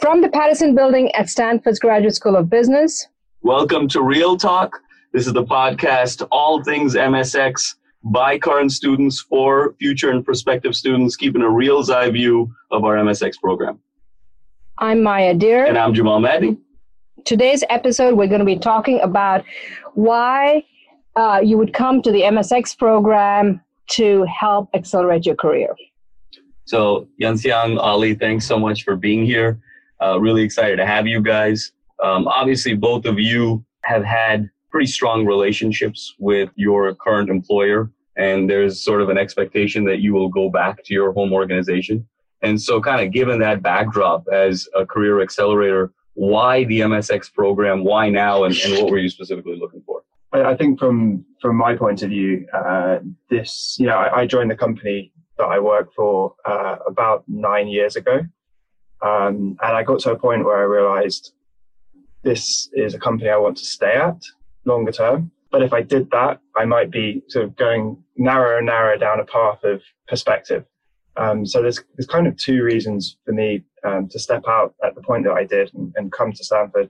From the Patterson Building at Stanford's Graduate School of Business. Welcome to Real Talk. This is the podcast, all things MSX by current students for future and prospective students, keeping a real's eye view of our MSX program. I'm Maya Dhir. And I'm Jamal Madni. Today's episode, we're going to be talking about why uh, you would come to the MSX program to help accelerate your career. So, Yanxiang, Ali, thanks so much for being here. Uh, really excited to have you guys. Um, obviously, both of you have had pretty strong relationships with your current employer, and there's sort of an expectation that you will go back to your home organization. And so, kind of given that backdrop as a career accelerator, why the MSX program? Why now? And, and what were you specifically looking for? I, think from from my point of view, uh, this you know I, I, joined the company that I work for uh, about nine years ago, um, and I got to a point where I realized this is a company I want to stay at longer term. But if I did that, I might be sort of going narrower and narrower down a path of perspective. Um, so there's there's kind of two reasons for me um, to step out at the point that I did and, and come to Stanford.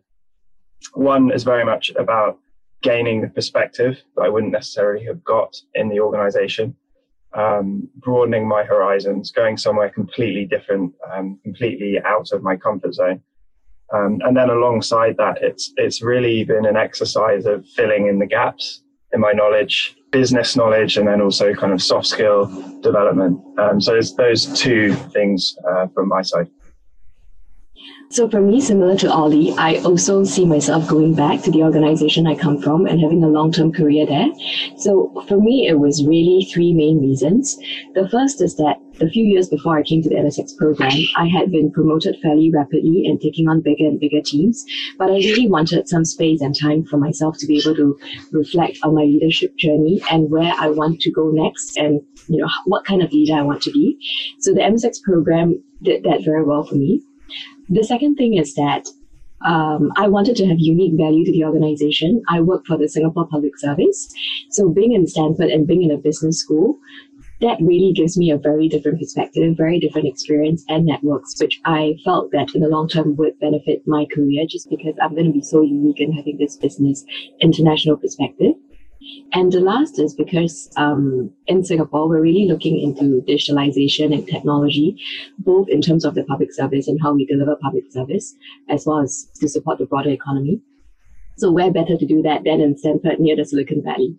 One is very much about gaining the perspective that I wouldn't necessarily have got in the organization, um, broadening my horizons, going somewhere completely different, um, completely out of my comfort zone. Um, and then alongside that, it's it's really been an exercise of filling in the gaps in my knowledge, business knowledge, and then also kind of soft skill development. Um, so it's those two things uh, from my side. So for me, similar to Ali, I also see myself going back to the organization I come from and having a long-term career there. So for me, it was really three main reasons. The first is that a few years before I came to the MSX program, I had been promoted fairly rapidly and taking on bigger and bigger teams. But I really wanted some space and time for myself to be able to reflect on my leadership journey and where I want to go next and, you know, what kind of leader I want to be. So the MSX program did that very well for me. The second thing is that um, I wanted to have unique value to the organization. I work for the Singapore Public Service. So being in Stanford and being in a business school, that really gives me a very different perspective, very different experience and networks, which I felt that in the long term would benefit my career just because I'm going to be so unique in having this business international perspective. And the last is because um, in Singapore, we're really looking into digitalization and technology, both in terms of the public service and how we deliver public service, as well as to support the broader economy. So where better to do that than in Stanford near the Silicon Valley?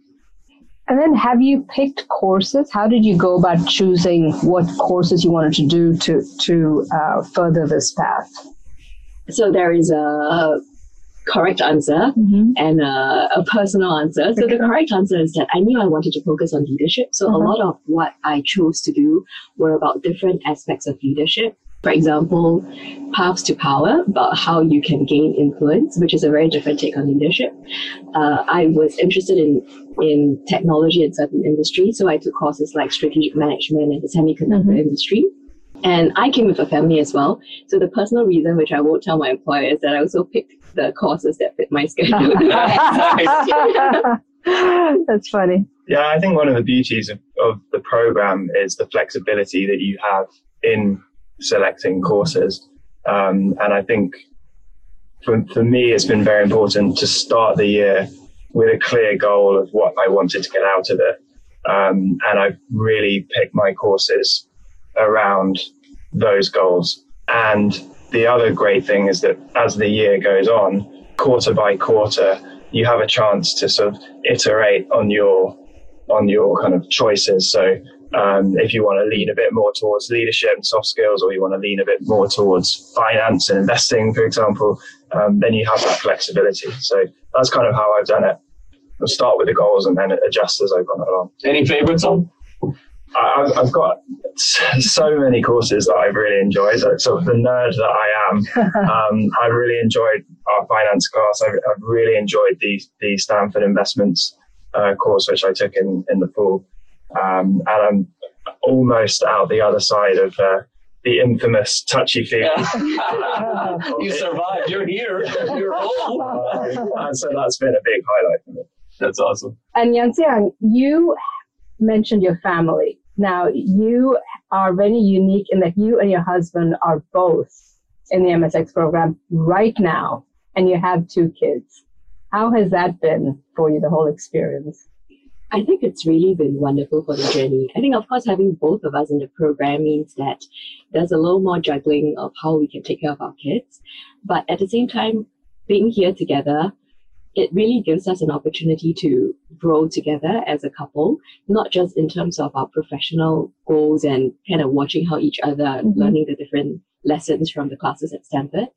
And then have you picked courses? How did you go about choosing what courses you wanted to do to, to uh, further this path? So there is a correct answer mm-hmm. and a, a, personal answer. So okay. the correct answer is that I knew I wanted to focus on leadership. So uh-huh. a lot of what I chose to do were about different aspects of leadership. For example, paths to power, about how you can gain influence, which is a very different take on leadership. Uh, I was interested in in technology and certain industries, so I took courses like strategic management in the semiconductor mm-hmm. industry. And I came with a family as well. So the personal reason, which I won't tell my employer, is that I also picked the courses that fit my schedule. That's funny. Yeah, I think one of the beauties of, of the program is the flexibility that you have in selecting courses. Um, and I think for, for me, it's been very important to start the year with a clear goal of what I wanted to get out of it. Um, and I've really picked my courses around those goals. And the other great thing is that as the year goes on, quarter by quarter, you have a chance to sort of iterate on your on your kind of choices. So um, if you want to lean a bit more towards leadership and soft skills, or you want to lean a bit more towards finance and investing, for example, um, then you have that flexibility. So that's kind of how I've done it. I'll start with the goals and then adjust as I've gone along. Any favorites on? I've, I've got so many courses that I've really enjoyed. So, sort of the nerd that I am, um, I really enjoyed our finance class. I've, I've really enjoyed the the Stanford investments uh, course, which I took in in the fall, um, and I'm almost out the other side of. Uh, the infamous touchy feely. you survived. You're here. You're home. Uh, so that's been a big highlight for me. That's awesome. And Yanxiang, you mentioned your family. Now, you are very unique in that you and your husband are both in the MSX program right now and you have two kids. How has that been for you, the whole experience? I think it's really been wonderful for the journey. I think, of course, having both of us in the program means that there's a little more juggling of how we can take care of our kids. But at the same time, being here together, it really gives us an opportunity to grow together as a couple, not just in terms of our professional goals and kind of watching how each other mm-hmm. learning the different lessons from the classes at Stanford,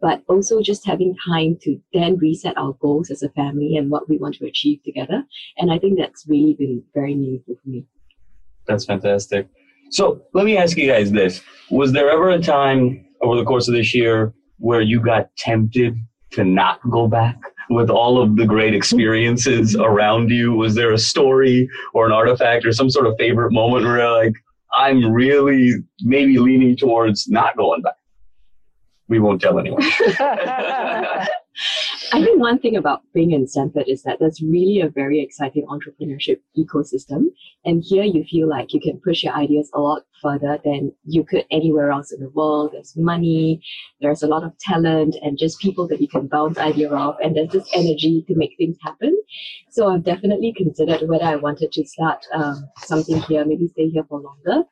but also just having time to then reset our goals as a family and what we want to achieve together. And I think that's really been very meaningful for me. That's fantastic. So let me ask you guys this. Was there ever a time over the course of this year where you got tempted to not go back? With all of the great experiences around you? Was there a story or an artifact or some sort of favorite moment where like, I'm really maybe leaning towards not going back? We won't tell anyone. I think one thing about being in Stanford is that there's really a very exciting entrepreneurship ecosystem. And here you feel like you can push your ideas a lot further than you could anywhere else in the world. There's money, there's a lot of talent, and just people that you can bounce ideas off. And there's this energy to make things happen. So I've definitely considered whether I wanted to start um, something here, maybe stay here for longer.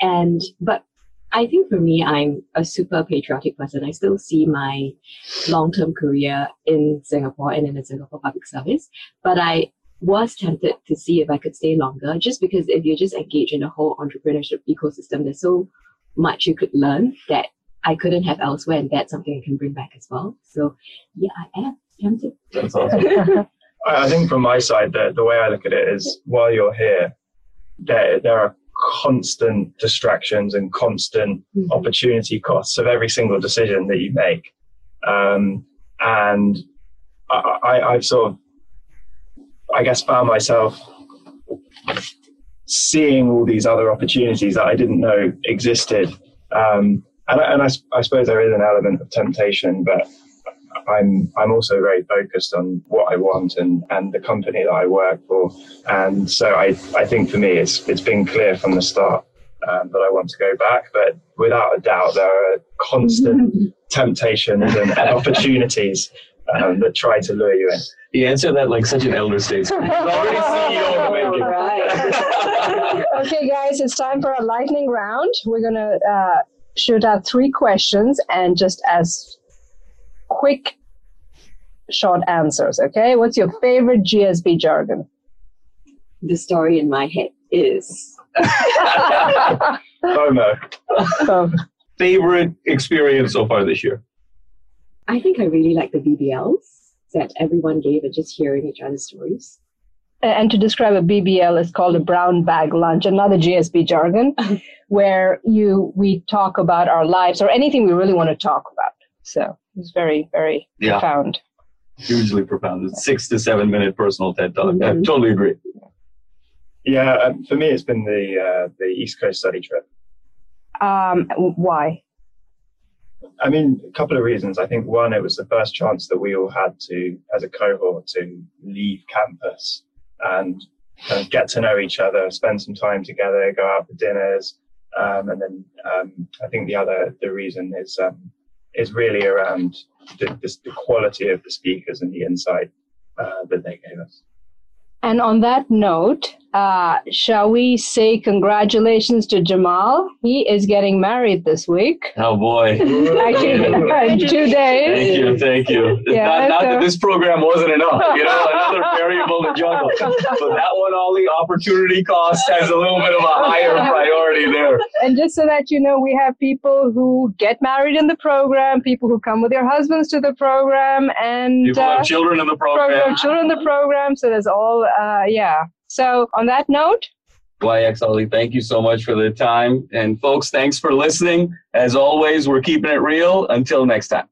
And, but I think for me, I'm a super patriotic person. I still see my long term career in Singapore and in the Singapore public service. But I was tempted to see if I could stay longer, just because if you're just engaged in the whole entrepreneurship ecosystem, there's so much you could learn that I couldn't have elsewhere, and that's something I can bring back as well. So, yeah, I am tempted. That's awesome. I think from my side, the, the way I look at it is while you're here, there, there are constant distractions and constant mm-hmm. opportunity costs of every single decision that you make. Um, and I, I, have sort of, I guess, found myself seeing all these other opportunities that I didn't know existed. Um, and, and I, I, suppose there is an element of temptation, but I'm I'm also very focused on what I want and, and the company that I work for. And so I, I think for me it's it's been clear from the start um, that I want to go back. But without a doubt there are constant temptations and, and opportunities um, that try to lure you in. You answer that like such an elder statesman. already CEO right. okay, guys, it's time for a lightning round. We're gonna uh, shoot out three questions, and just as quick, short answers. Okay, what's your favorite GSB jargon? The story in my head is. Oh, FOMO. So, favorite experience so far this year? I think I really like the BBLs that everyone gave and just hearing each other's stories. And to describe a BBL is called a brown bag lunch, another GSB jargon, where you we talk about our lives or anything we really want to talk about. So it's very, very yeah. profound. Hugely profound. It's six to seven minute personal TED talk. Mm-hmm. I totally agree. Yeah, um, for me, it's been the uh, the East Coast study trip. Um, why? I mean, a couple of reasons. I think one, it was the first chance that we all had to, as a cohort, to leave campus and kind of get to know each other, spend some time together, go out for dinners, um, and then um, I think the other the reason is um, is really around the, the, the quality of the speakers and the insight uh, that they gave us. And on that note, uh, shall we say congratulations to Jamal? He is getting married this week. Oh boy! Actually, two days. Thank you, thank you. Yeah, not, not so. that this program wasn't enough, you know, another variable to juggle. But that one, Ollie, opportunity cost has a little bit of a higher priority there. And just so that you know, we have people who get married in the program, people who come with their husbands to the program, and people uh, have children in the program. program. Children in the program. So there's all, uh, yeah. So, on that note, YX Ollie, thank you so much for the time. And folks, thanks for listening. As always, we're keeping it real. Until next time.